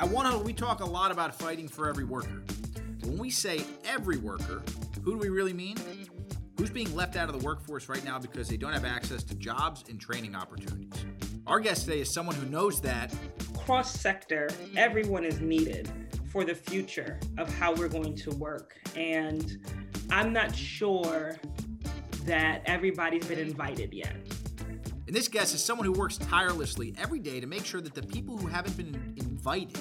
At One Huddle, we talk a lot about fighting for every worker. When we say every worker, who do we really mean? Who's being left out of the workforce right now because they don't have access to jobs and training opportunities? Our guest today is someone who knows that cross sector, everyone is needed for the future of how we're going to work. And I'm not sure that everybody's been invited yet. And this guest is someone who works tirelessly every day to make sure that the people who haven't been invited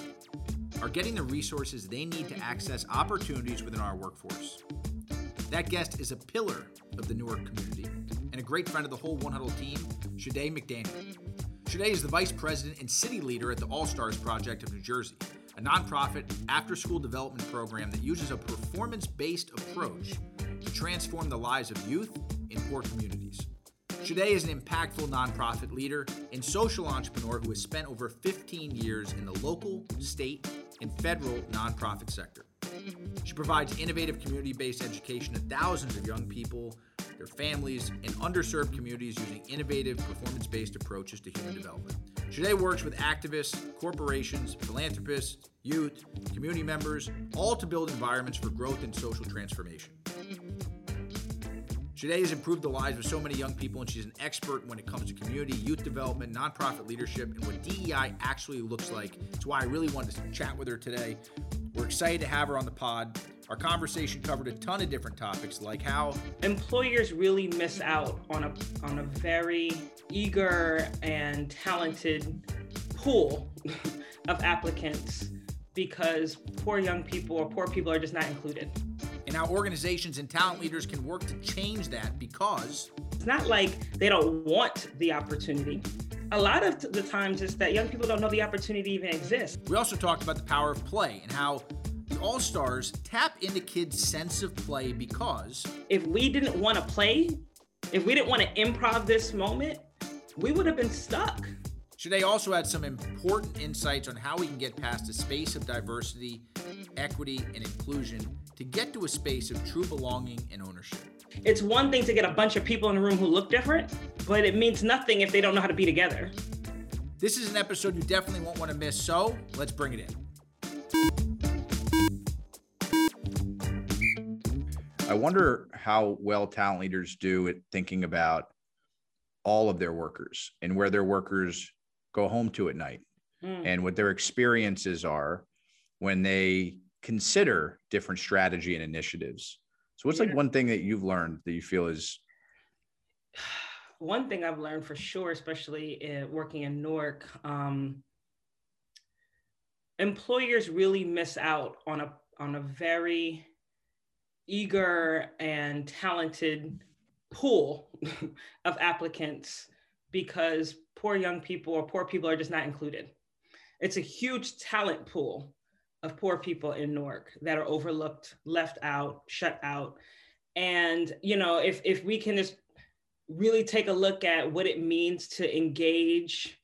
are getting the resources they need to access opportunities within our workforce. That guest is a pillar of the Newark community and a great friend of the whole One Huddle team, Shade McDaniel. Shade is the vice president and city leader at the All Stars Project of New Jersey, a nonprofit after school development program that uses a performance based approach to transform the lives of youth in poor communities. Shade is an impactful nonprofit leader and social entrepreneur who has spent over 15 years in the local, state, and federal nonprofit sector. She provides innovative community based education to thousands of young people, their families, and underserved communities using innovative performance based approaches to human development. Shade works with activists, corporations, philanthropists, youth, community members, all to build environments for growth and social transformation. Shade has improved the lives of so many young people, and she's an expert when it comes to community, youth development, nonprofit leadership, and what DEI actually looks like. That's why I really wanted to chat with her today. We're excited to have her on the pod. Our conversation covered a ton of different topics, like how employers really miss out on a on a very eager and talented pool of applicants because poor young people or poor people are just not included and how organizations and talent leaders can work to change that because it's not like they don't want the opportunity. A lot of the times it's that young people don't know the opportunity even exists. We also talked about the power of play and how the All Stars tap into kids' sense of play because if we didn't want to play, if we didn't want to improv this moment, we would have been stuck. Shade also had some important insights on how we can get past the space of diversity, equity, and inclusion to get to a space of true belonging and ownership. It's one thing to get a bunch of people in a room who look different, but it means nothing if they don't know how to be together. This is an episode you definitely won't want to miss, so let's bring it in. I wonder how well talent leaders do at thinking about all of their workers and where their workers go home to at night mm. and what their experiences are when they consider different strategy and initiatives. So, what's like one thing that you've learned that you feel is? One thing I've learned for sure, especially working in Newark, um, employers really miss out on a on a very eager and talented pool of applicants because poor young people or poor people are just not included. It's a huge talent pool of poor people in Newark that are overlooked, left out, shut out. And you know, if if we can just really take a look at what it means to engage,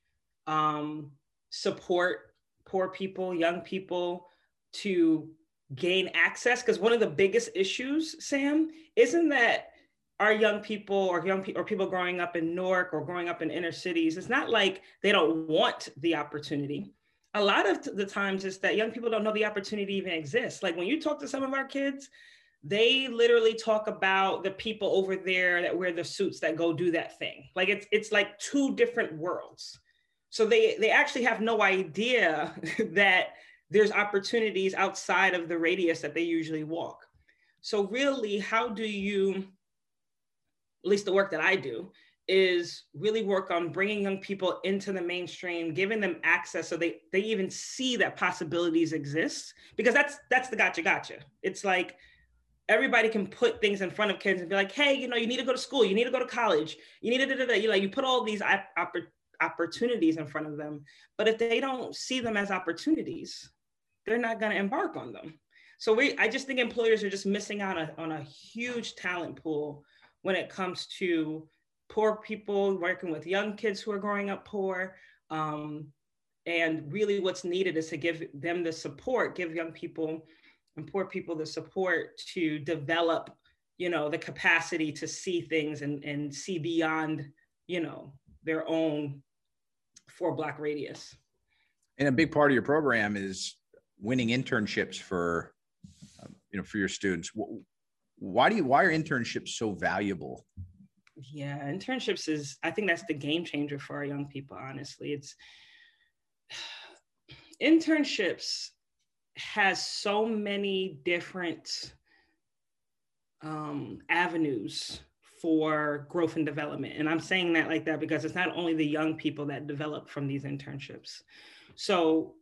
um, support poor people, young people to gain access, because one of the biggest issues, Sam, isn't that our young people or young people or people growing up in Newark or growing up in inner cities, it's not like they don't want the opportunity a lot of the times it's that young people don't know the opportunity even exists. Like when you talk to some of our kids, they literally talk about the people over there that wear the suits that go do that thing. Like it's it's like two different worlds. So they they actually have no idea that there's opportunities outside of the radius that they usually walk. So really, how do you at least the work that I do is really work on bringing young people into the mainstream giving them access so they they even see that possibilities exist because that's that's the gotcha gotcha it's like everybody can put things in front of kids and be like hey you know you need to go to school you need to go to college you need to da, da. you like you put all these opportunities in front of them but if they don't see them as opportunities they're not going to embark on them so we i just think employers are just missing out on on a huge talent pool when it comes to poor people, working with young kids who are growing up poor. Um, and really, what's needed is to give them the support, give young people and poor people the support to develop, you know, the capacity to see things and, and see beyond, you know, their own four block radius. And a big part of your program is winning internships for, um, you know, for your students. Why do you, why are internships so valuable? Yeah, internships is, I think that's the game changer for our young people, honestly. It's internships has so many different um, avenues for growth and development. And I'm saying that like that because it's not only the young people that develop from these internships. So,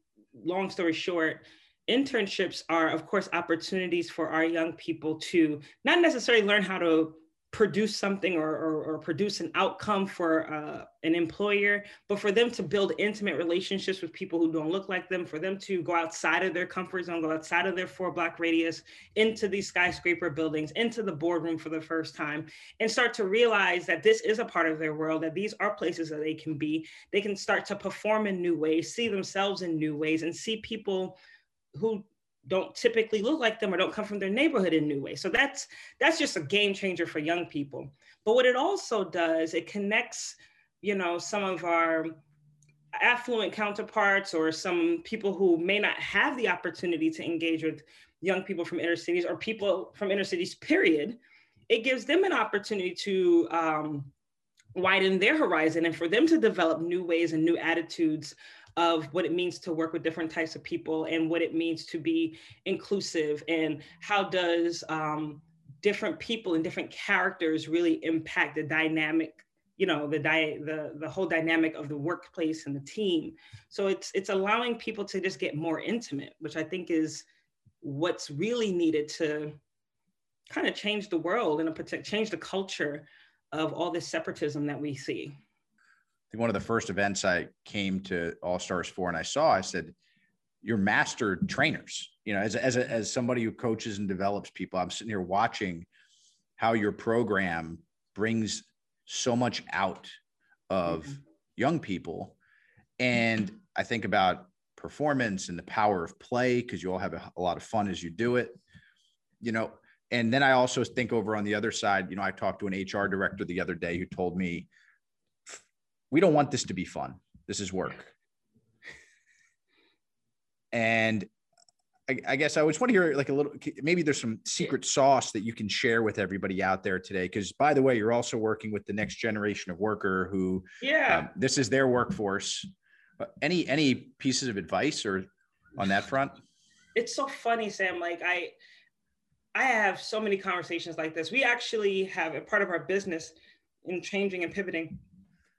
long story short, internships are, of course, opportunities for our young people to not necessarily learn how to produce something or, or, or, produce an outcome for uh, an employer, but for them to build intimate relationships with people who don't look like them, for them to go outside of their comfort zone, go outside of their four block radius into these skyscraper buildings, into the boardroom for the first time, and start to realize that this is a part of their world, that these are places that they can be. They can start to perform in new ways, see themselves in new ways, and see people who don't typically look like them or don't come from their neighborhood in new ways. So that's that's just a game changer for young people. But what it also does, it connects, you know, some of our affluent counterparts or some people who may not have the opportunity to engage with young people from inner cities or people from inner cities, period. It gives them an opportunity to um, widen their horizon and for them to develop new ways and new attitudes of what it means to work with different types of people and what it means to be inclusive and how does um, different people and different characters really impact the dynamic you know the di- the the whole dynamic of the workplace and the team. So it's it's allowing people to just get more intimate which i think is what's really needed to kind of change the world and change the culture of all this separatism that we see one of the first events I came to All Stars for and I saw, I said, you're master trainers. You know, as, as, a, as somebody who coaches and develops people, I'm sitting here watching how your program brings so much out of mm-hmm. young people. And I think about performance and the power of play because you all have a, a lot of fun as you do it. You know, and then I also think over on the other side, you know, I talked to an HR director the other day who told me we don't want this to be fun. This is work. And I, I, guess I just want to hear like a little, maybe there's some secret sauce that you can share with everybody out there today. Cause by the way, you're also working with the next generation of worker who, yeah, um, this is their workforce. Any, any pieces of advice or on that front? It's so funny, Sam. Like I, I have so many conversations like this. We actually have a part of our business in changing and pivoting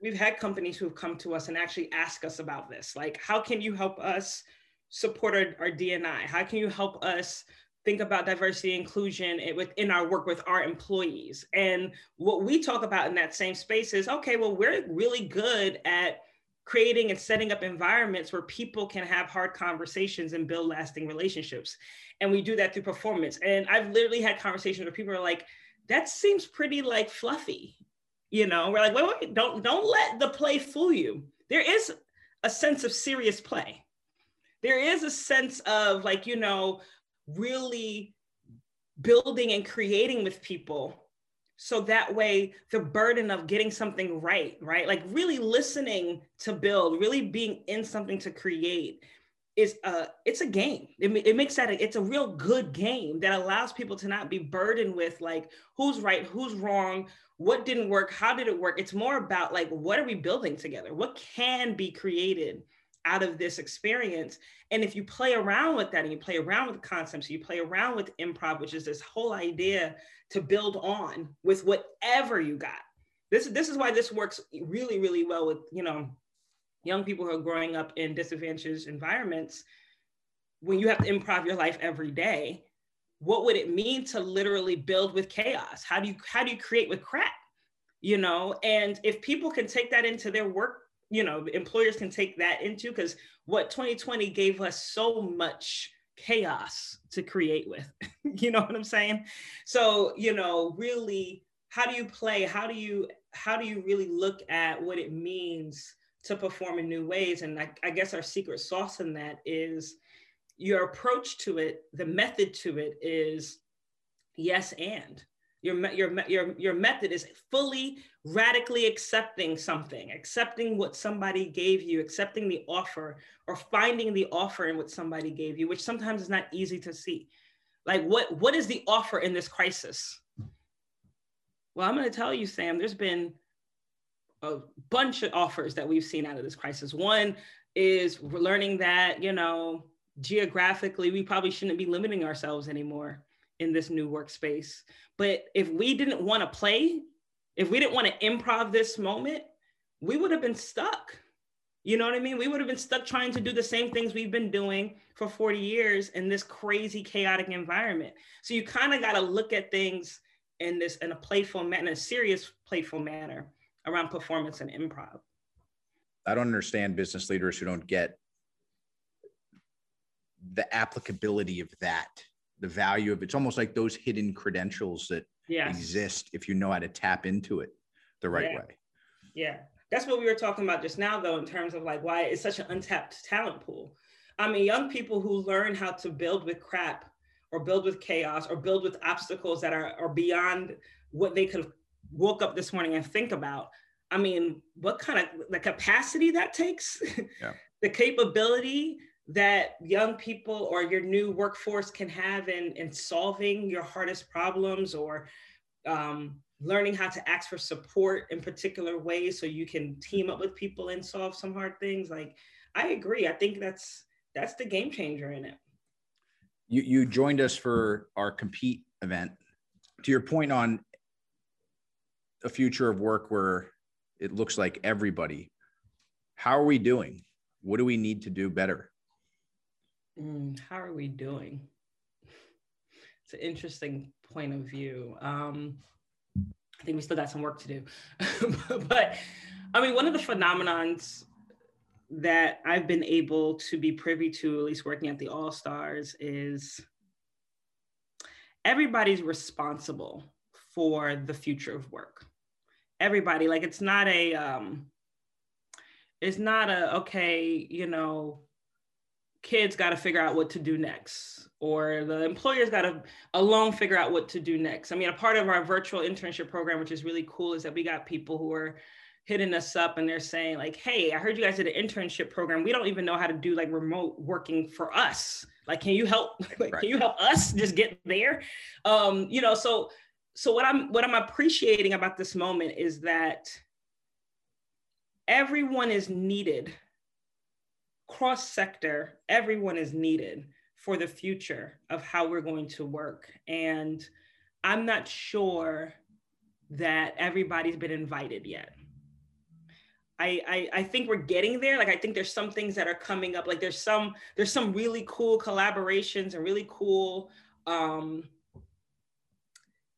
we've had companies who've come to us and actually ask us about this. Like, how can you help us support our, our DNI? How can you help us think about diversity inclusion within our work with our employees? And what we talk about in that same space is, okay, well, we're really good at creating and setting up environments where people can have hard conversations and build lasting relationships. And we do that through performance. And I've literally had conversations where people are like, that seems pretty like fluffy you know, we're like, wait, wait, don't don't let the play fool you. There is a sense of serious play. There is a sense of like, you know, really building and creating with people so that way the burden of getting something right right like really listening to build really being in something to create is a it's a game it, it makes that a, it's a real good game that allows people to not be burdened with like who's right who's wrong what didn't work how did it work? It's more about like what are we building together? What can be created out of this experience? And if you play around with that and you play around with concepts you play around with improv which is this whole idea to build on with whatever you got. This, this is why this works really really well with you know young people who are growing up in disadvantaged environments. When you have to improv your life every day what would it mean to literally build with chaos? How do you how do you create with crap? You know, and if people can take that into their work, you know, employers can take that into because what 2020 gave us so much chaos to create with. you know what I'm saying? So, you know, really how do you play? How do you how do you really look at what it means to perform in new ways? And I, I guess our secret sauce in that is your approach to it, the method to it is yes and. Your, your, your, your method is fully radically accepting something, accepting what somebody gave you, accepting the offer, or finding the offer in what somebody gave you, which sometimes is not easy to see. Like, what, what is the offer in this crisis? Well, I'm going to tell you, Sam, there's been a bunch of offers that we've seen out of this crisis. One is learning that, you know, geographically, we probably shouldn't be limiting ourselves anymore in this new workspace. But if we didn't want to play, if we didn't want to improv this moment, we would have been stuck. You know what I mean? We would have been stuck trying to do the same things we've been doing for 40 years in this crazy, chaotic environment. So you kind of got to look at things in this in a playful manner, a serious, playful manner around performance and improv. I don't understand business leaders who don't get the applicability of that, the value of it's almost like those hidden credentials that exist if you know how to tap into it the right yeah. way. Yeah. That's what we were talking about just now, though, in terms of like why it's such an untapped talent pool. I mean, young people who learn how to build with crap or build with chaos or build with obstacles that are, are beyond what they could woke up this morning and think about. I mean, what kind of the capacity that takes, yeah. the capability that young people or your new workforce can have in, in solving your hardest problems or um, learning how to ask for support in particular ways so you can team up with people and solve some hard things. Like i agree. I think that's that's the game changer in it. You you joined us for our compete event. To your point on a future of work where it looks like everybody how are we doing? What do we need to do better Mm, how are we doing? It's an interesting point of view. Um, I think we still got some work to do. but I mean, one of the phenomenons that I've been able to be privy to, at least working at the All Stars, is everybody's responsible for the future of work. Everybody, like it's not a, um, it's not a okay, you know, kids got to figure out what to do next or the employers got to alone figure out what to do next. I mean a part of our virtual internship program which is really cool is that we got people who are hitting us up and they're saying like hey i heard you guys did an internship program. We don't even know how to do like remote working for us. Like can you help like, right. can you help us just get there? Um you know so so what i'm what i'm appreciating about this moment is that everyone is needed cross sector, everyone is needed for the future of how we're going to work. And I'm not sure that everybody's been invited yet. I, I, I think we're getting there. Like I think there's some things that are coming up. Like there's some there's some really cool collaborations and really cool um,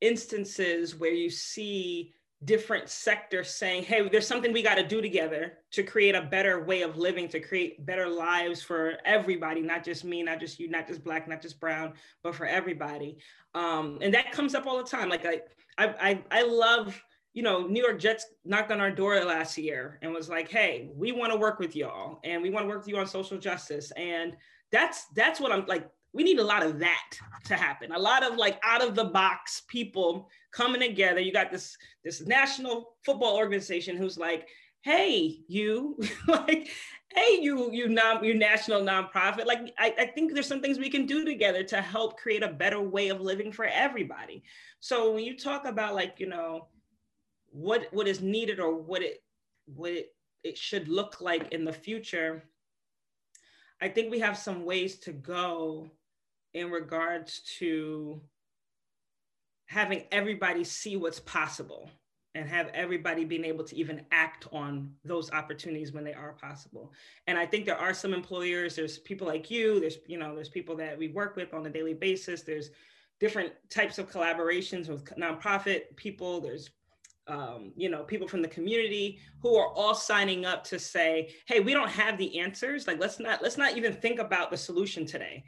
instances where you see different sectors saying, hey, there's something we got to do together to create a better way of living, to create better lives for everybody, not just me, not just you, not just black, not just brown, but for everybody. Um, and that comes up all the time. Like I, I, I, love, you know, New York Jets knocked on our door last year and was like, hey, we want to work with y'all and we want to work with you on social justice. And that's that's what I'm like we need a lot of that to happen a lot of like out of the box people coming together. You got this this national football organization who's like hey you like hey you you non you national nonprofit. Like I, I think there's some things we can do together to help create a better way of living for everybody. So when you talk about like you know what what is needed or what it what it, it should look like in the future I think we have some ways to go in regards to having everybody see what's possible and have everybody being able to even act on those opportunities when they are possible. And i think there are some employers there's people like you there's you know there's people that we work with on a daily basis there's different types of collaborations with nonprofit people there's um, you know people from the community who are all signing up to say hey we don't have the answers like let's not let's not even think about the solution today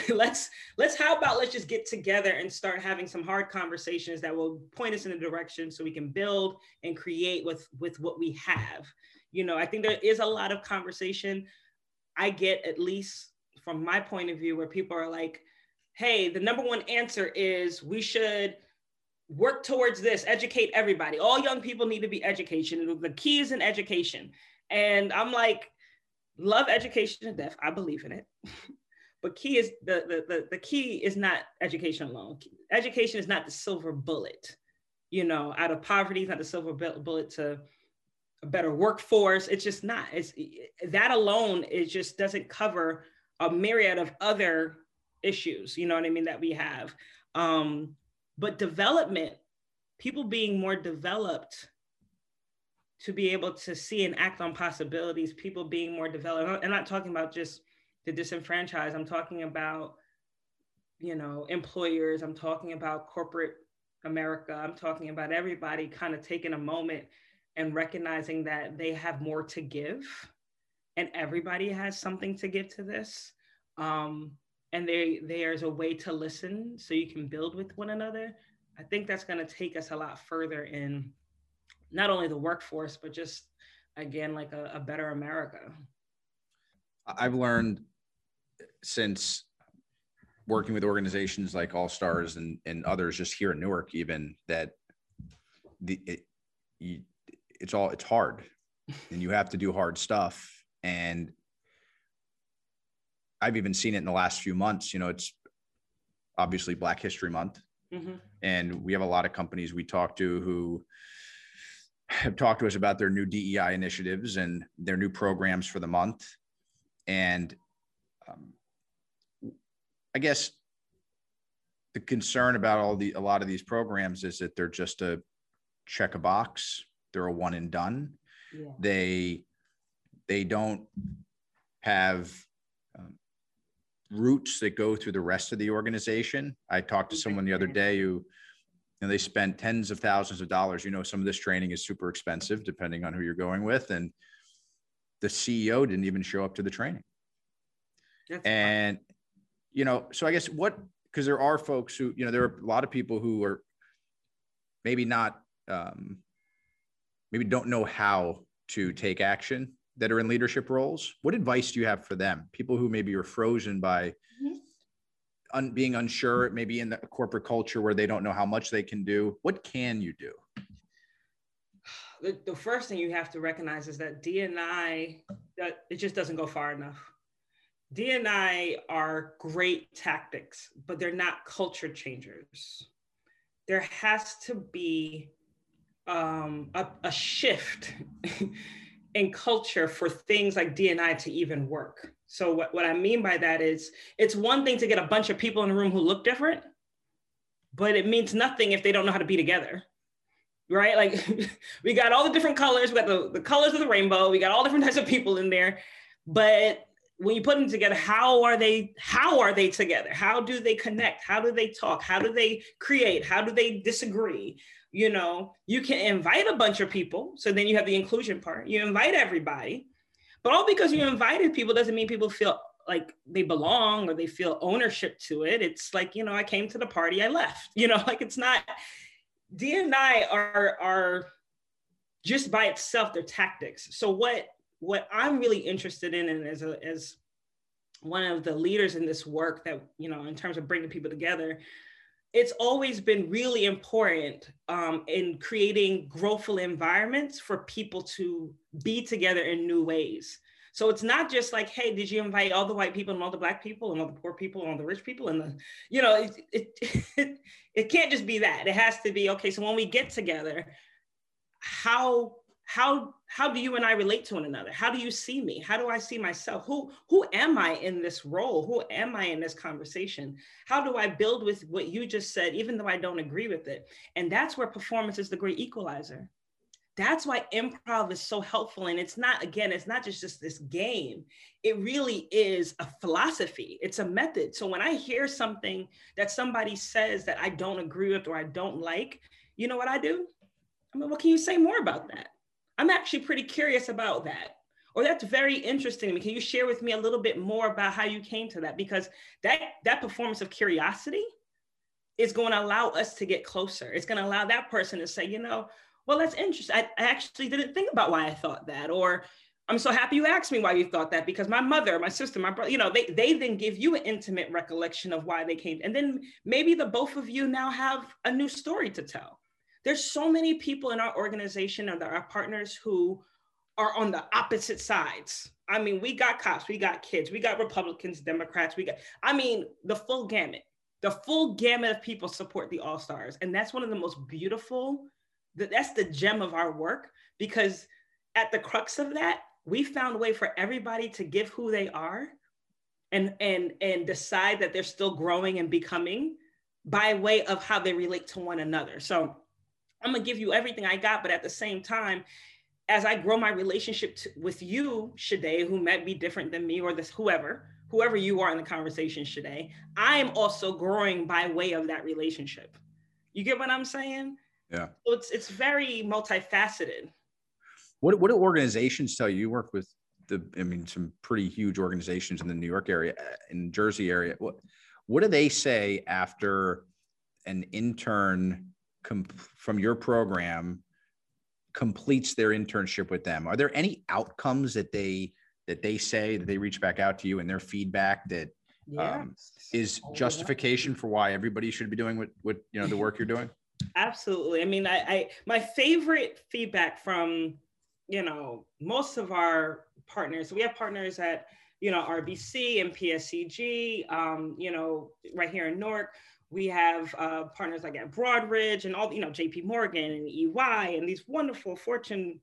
let's let's how about let's just get together and start having some hard conversations that will point us in a direction so we can build and create with with what we have you know i think there is a lot of conversation i get at least from my point of view where people are like hey the number one answer is we should work towards this, educate everybody. All young people need to be education. The key is in education. And I'm like, love education to death. I believe in it. but key is the, the, the, the key is not education alone. Education is not the silver bullet, you know, out of poverty, is not the silver bullet to a better workforce. It's just not. It's that alone, it just doesn't cover a myriad of other issues, you know what I mean, that we have. Um, but development, people being more developed to be able to see and act on possibilities, people being more developed. I'm not talking about just the disenfranchised, I'm talking about, you know, employers, I'm talking about corporate America, I'm talking about everybody kind of taking a moment and recognizing that they have more to give and everybody has something to give to this. Um, and they, there's a way to listen so you can build with one another. I think that's going to take us a lot further in not only the workforce, but just again, like a, a better America. I've learned since working with organizations like All Stars and, and others just here in Newark, even that the it, you, it's all it's hard and you have to do hard stuff and I've even seen it in the last few months. You know, it's obviously Black History Month, mm-hmm. and we have a lot of companies we talk to who have talked to us about their new DEI initiatives and their new programs for the month. And um, I guess the concern about all the a lot of these programs is that they're just a check a box. They're a one and done. Yeah. They they don't have um, roots that go through the rest of the organization. I talked to someone the other day who and they spent tens of thousands of dollars. You know, some of this training is super expensive depending on who you're going with. And the CEO didn't even show up to the training. That's and. You know, so I guess what, because there are folks who, you know, there are a lot of people who are maybe not, um, maybe don't know how to take action that are in leadership roles. What advice do you have for them? People who maybe are frozen by un, being unsure, maybe in the corporate culture where they don't know how much they can do? What can you do? The, the first thing you have to recognize is that DNI that it just doesn't go far enough. DNI are great tactics, but they're not culture changers. There has to be um, a, a shift in culture for things like DNI to even work. So what, what I mean by that is it's one thing to get a bunch of people in a room who look different, but it means nothing if they don't know how to be together. Right? Like we got all the different colors, we got the, the colors of the rainbow, we got all different types of people in there. But when you put them together, how are they, how are they together? How do they connect? How do they talk? How do they create? How do they disagree? You know, you can invite a bunch of people. So then you have the inclusion part. You invite everybody but all because you invited people doesn't mean people feel like they belong or they feel ownership to it. It's like, you know, I came to the party, I left. You know, like it's not d and i are are just by itself their tactics. So what what I'm really interested in and as a as one of the leaders in this work that, you know, in terms of bringing people together, it's always been really important um, in creating growthful environments for people to be together in new ways. So it's not just like, hey, did you invite all the white people and all the black people and all the poor people and all the rich people and the, you know, it, it, it, it can't just be that. It has to be okay. So when we get together, how how how do you and I relate to one another? How do you see me? How do I see myself? Who who am I in this role? Who am I in this conversation? How do I build with what you just said, even though I don't agree with it? And that's where performance is the great equalizer. That's why improv is so helpful. And it's not, again, it's not just, just this game. It really is a philosophy. It's a method. So when I hear something that somebody says that I don't agree with or I don't like, you know what I do? I mean, what can you say more about that? I'm actually pretty curious about that. Or that's very interesting. Can you share with me a little bit more about how you came to that? Because that that performance of curiosity is going to allow us to get closer. It's going to allow that person to say, you know, well, that's interesting. I, I actually didn't think about why I thought that. Or I'm so happy you asked me why you thought that because my mother, my sister, my brother, you know, they they then give you an intimate recollection of why they came. And then maybe the both of you now have a new story to tell. There's so many people in our organization and our partners who are on the opposite sides. I mean, we got cops, we got kids, we got Republicans, Democrats, we got, I mean, the full gamut. The full gamut of people support the All Stars. And that's one of the most beautiful, that's the gem of our work because at the crux of that, we found a way for everybody to give who they are and and and decide that they're still growing and becoming by way of how they relate to one another. So I'm gonna give you everything I got, but at the same time, as I grow my relationship to, with you, Shade, who might be different than me or this whoever, whoever you are in the conversation, Shade, I am also growing by way of that relationship. You get what I'm saying? Yeah. So it's it's very multifaceted. What what do organizations tell you? You work with the I mean some pretty huge organizations in the New York area, uh, in Jersey area. What what do they say after an intern comp- from your program completes their internship with them? Are there any outcomes that they that they say that they reach back out to you and their feedback that um, is justification for why everybody should be doing what what you know the work you're doing? Absolutely. I mean, I, I my favorite feedback from you know, most of our partners, we have partners at, you know, RBC and PSEG um, you know, right here in Newark. We have uh, partners like at Broadridge and all, you know, JP Morgan and EY and these wonderful Fortune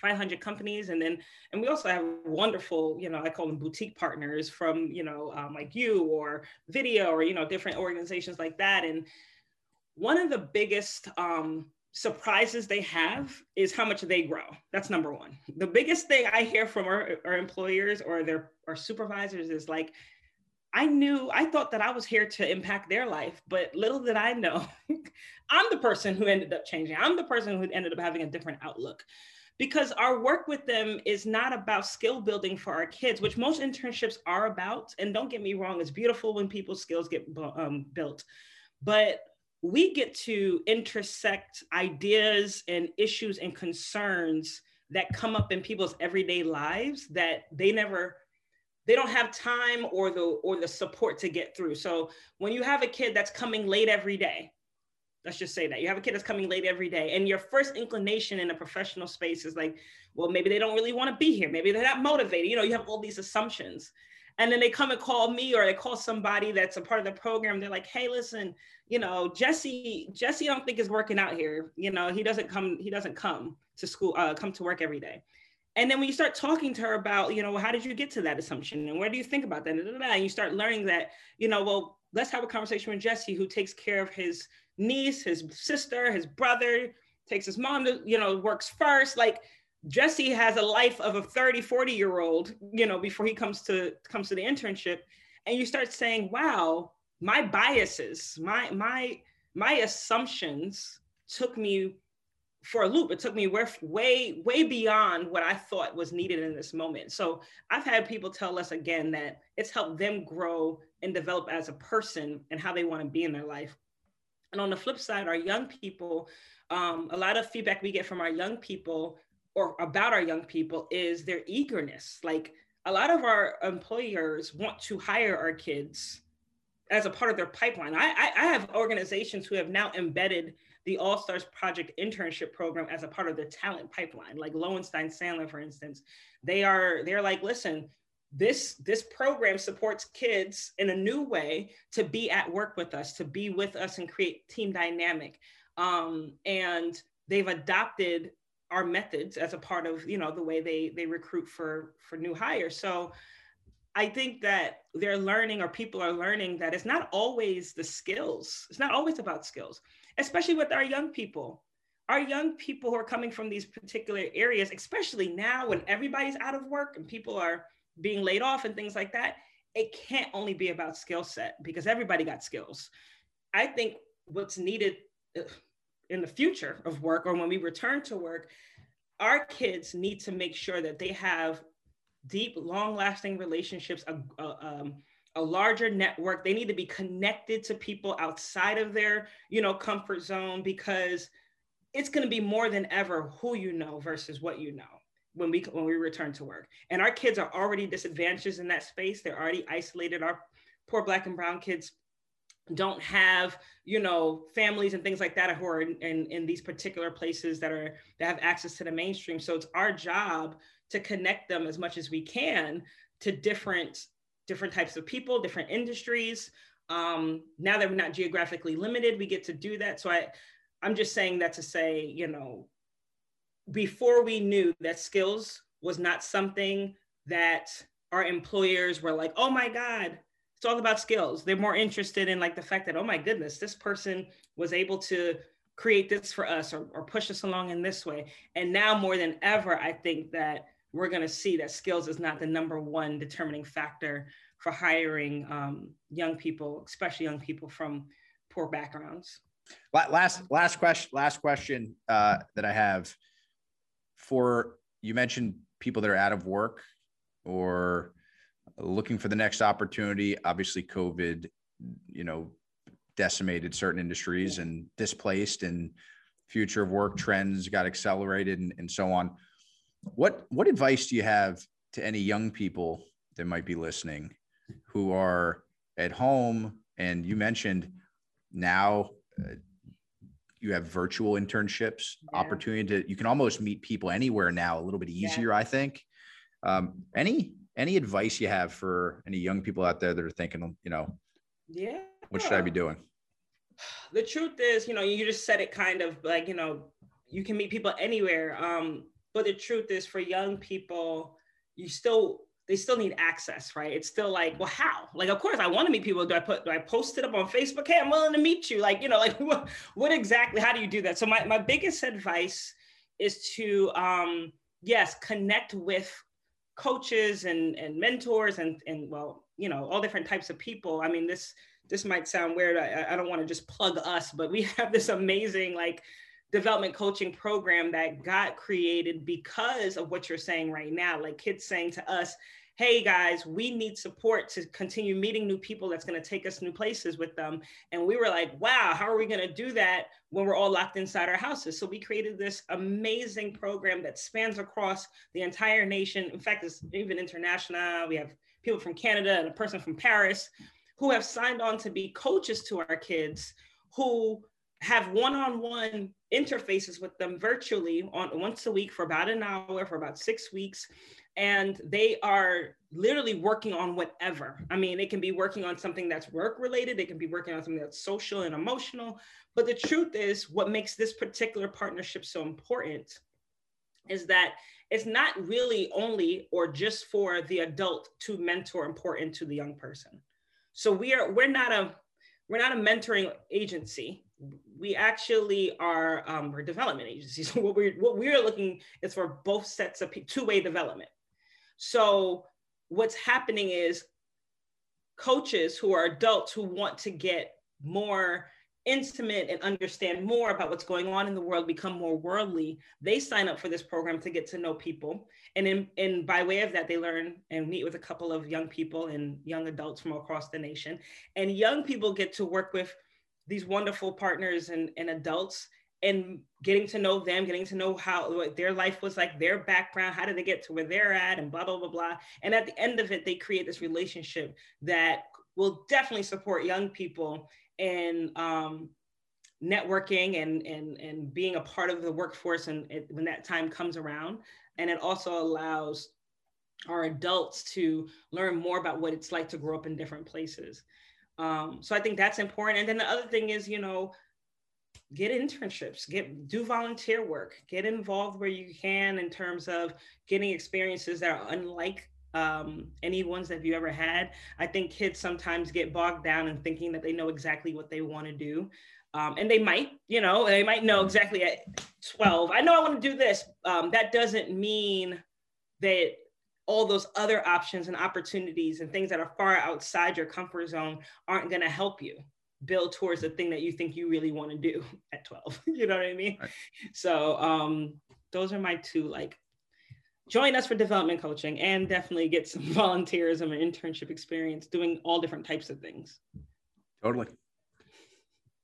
500 companies. And then, and we also have wonderful, you know, I call them boutique partners from, you know, um, like you or video or, you know, different organizations like that. And one of the biggest um, surprises they have is how much they grow. That's number one. The biggest thing I hear from our, our employers or their our supervisors is like, I knew, I thought that I was here to impact their life, but little did I know, I'm the person who ended up changing. I'm the person who ended up having a different outlook because our work with them is not about skill building for our kids, which most internships are about. And don't get me wrong, it's beautiful when people's skills get um, built. But we get to intersect ideas and issues and concerns that come up in people's everyday lives that they never they don't have time or the or the support to get through. So when you have a kid that's coming late every day let's just say that you have a kid that's coming late every day and your first inclination in a professional space is like well maybe they don't really want to be here. Maybe they're not motivated. You know you have all these assumptions. And then they come and call me or they call somebody that's a part of the program. They're like hey listen you know jesse jesse i don't think is working out here. You know he doesn't come he doesn't come to school uh, come to work every day and then when you start talking to her about you know how did you get to that assumption? And where do you think about that? And you start learning that you know well let's have a conversation with jesse who takes care of his niece his sister his brother takes his mom to you know works first. Like Jesse has a life of a 30, 40 year old, you know, before he comes to comes to the internship. And you start saying, wow, my biases, my my my assumptions took me for a loop. It took me way, way beyond what I thought was needed in this moment. So I've had people tell us again that it's helped them grow and develop as a person and how they want to be in their life. And on the flip side, our young people, um, a lot of feedback we get from our young people or about our young people is their eagerness. Like a lot of our employers want to hire our kids as a part of their pipeline. I, I, I have organizations who have now embedded the All Stars Project internship program as a part of their talent pipeline, like Lowenstein Sandler, for instance. They are they're like, listen, this this program supports kids in a new way to be at work with us, to be with us and create team dynamic. Um, and they've adopted our methods as a part of you know the way they they recruit for for new hires so i think that they're learning or people are learning that it's not always the skills it's not always about skills especially with our young people. Our young people who are coming from these particular areas especially now when everybody's out of work and people are being laid off and things like that it can't only be about skill set because everybody got skills. I think what's needed in the future of work or when we return to work, our kids need to make sure that they have deep, long lasting relationships, a, a, um, a, larger network. They need to be connected to people outside of their, you know, comfort zone because it's going to be more than ever who you know versus what you know. when we when we return to work and our kids are already disadvantaged in that space they're already isolated our poor black and brown kids don't have you know families and things like that who are in, in, in these particular places that are that have access to the mainstream so it's our job to connect them as much as we can to different different types of people different industries um, now that we're not geographically limited we get to do that so i i'm just saying that to say you know before we knew that skills was not something that our employers were like oh my god it's all about skills. They're more interested in like the fact that, oh my goodness, this person was able to create this for us or, or push us along in this way. And now more than ever, I think that we're going to see that skills is not the number one determining factor for hiring um, young people, especially young people from poor backgrounds. Last last question. Last question uh, that I have for you mentioned people that are out of work or looking for the next opportunity. Obviously, COVID, you know, decimated certain industries and displaced, and future of work trends got accelerated, and, and so on. What what advice do you have to any young people that might be listening who are at home? And you mentioned now. Uh, you have virtual internships yeah. opportunity to you can almost meet people anywhere now a little bit easier yeah. i think um, any any advice you have for any young people out there that are thinking, you know, yeah, what should I be doing? The truth is, you know, you just said it kind of like, you know, you can meet people anywhere. Um, but the truth is for young people, you still they still need access, right? It's still like, well, how? Like, of course, I want to meet people. Do I put do I post it up on Facebook? Hey, I'm willing to meet you. Like, you know, like what, what exactly? How do you do that? So my my biggest advice is to um yes, connect with coaches and, and mentors and, and well, you know, all different types of people. I mean, this, this might sound weird. I, I don't want to just plug us, but we have this amazing like development coaching program that got created because of what you're saying right now. Like kids saying to us, hey guys, we need support to continue meeting new people that's going to take us new places with them. And we were like, wow, how are we going to do that when we're all locked inside our houses? So we created this amazing program that spans across the entire nation. In fact, it's even international. We have people from Canada and a person from Paris who have signed on to be coaches to our kids who have one-on-one interfaces with them virtually on once a week for about an hour for about six weeks and they are literally working on whatever. I mean, they can be working on something that's work related, they can be working on something that's social and emotional. But the truth is, what makes this particular partnership so important is that it's not really only or just for the adult to mentor pour into the young person. So we are we're not a we're not a mentoring agency. We actually are um, we're development agencies. What we're what we're looking is for both sets of two-way development. So what's happening is coaches who are adults who want to get more intimate and understand more about what's going on in the world, become more worldly, they sign up for this program to get to know people. And in, and by way of that, they learn and meet with a couple of young people and young adults from across the nation. And young people get to work with these wonderful partners and, and adults and getting to know them, getting to know how what their life was like, their background, how did they get to where they're at, and blah, blah, blah, blah. And at the end of it, they create this relationship that will definitely support young people in um, networking and, and, and being a part of the workforce and it, when that time comes around. And it also allows our adults to learn more about what it's like to grow up in different places. Um, so I think that's important. And then the other thing is, you know, get internships get do volunteer work get involved where you can in terms of getting experiences that are unlike um, any ones that you ever had. I think kids sometimes get bogged down in thinking that they know exactly what they want to do. Um, and they might you know they might know exactly at 12 i know i want to do this. Um, that doesn't mean that all those other options and opportunities and things that are far outside your comfort zone aren't going to help you build towards the thing that you think you really want to do at 12 you know what i mean right. so um those are my two like join us for development coaching and definitely get some volunteerism and internship experience doing all different types of things totally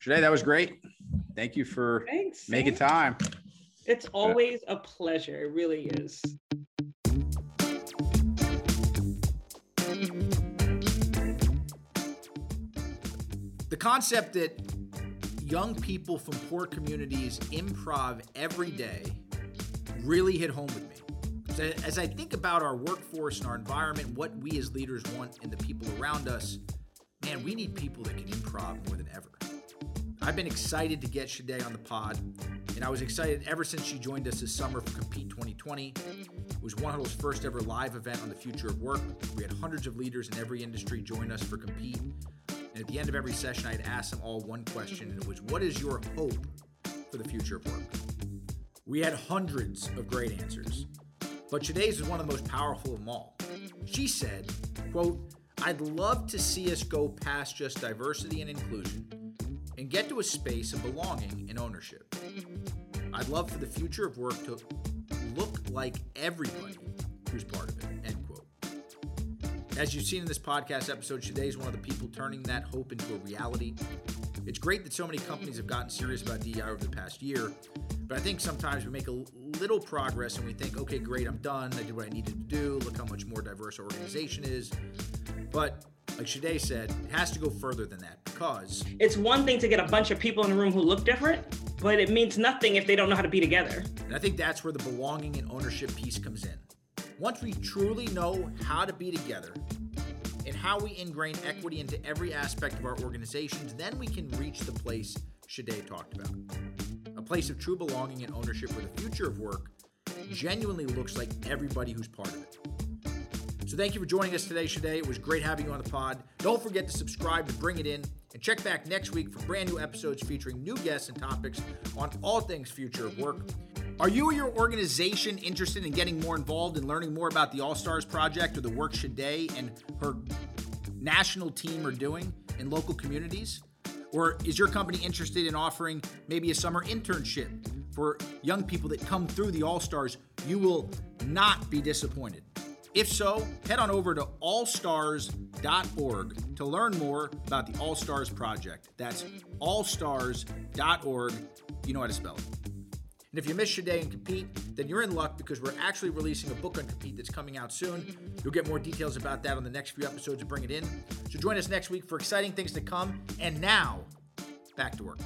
Today that was great. Thank you for Thanks. making time. It's always a pleasure. It really is. Concept that young people from poor communities improv every day really hit home with me. As I think about our workforce and our environment, what we as leaders want in the people around us, man, we need people that can improv more than ever. I've been excited to get Shade on the pod, and I was excited ever since she joined us this summer for Compete 2020. It was one of those first ever live event on the future of work. We had hundreds of leaders in every industry join us for Compete. And at the end of every session, I'd ask them all one question, and it was, What is your hope for the future of work? We had hundreds of great answers, but today's was one of the most powerful of them all. She said, quote, I'd love to see us go past just diversity and inclusion and get to a space of belonging and ownership. I'd love for the future of work to look like everybody who's part of it. End. As you've seen in this podcast episode, today is one of the people turning that hope into a reality. It's great that so many companies have gotten serious about DEI over the past year, but I think sometimes we make a little progress and we think, okay, great, I'm done. I did what I needed to do. Look how much more diverse our organization is. But like Shade said, it has to go further than that because it's one thing to get a bunch of people in a room who look different, but it means nothing if they don't know how to be together. And I think that's where the belonging and ownership piece comes in. Once we truly know how to be together and how we ingrain equity into every aspect of our organizations, then we can reach the place Shade talked about. A place of true belonging and ownership where the future of work genuinely looks like everybody who's part of it. So thank you for joining us today, Shade. It was great having you on the pod. Don't forget to subscribe to Bring It In and check back next week for brand new episodes featuring new guests and topics on all things future of work. Are you or your organization interested in getting more involved and learning more about the All Stars Project or the work Shade and her national team are doing in local communities? Or is your company interested in offering maybe a summer internship for young people that come through the All Stars? You will not be disappointed. If so, head on over to allstars.org to learn more about the All Stars Project. That's allstars.org. You know how to spell it. And if you miss your day and compete, then you're in luck because we're actually releasing a book on compete that's coming out soon. You'll get more details about that on the next few episodes of Bring It In. So join us next week for exciting things to come. And now, back to work.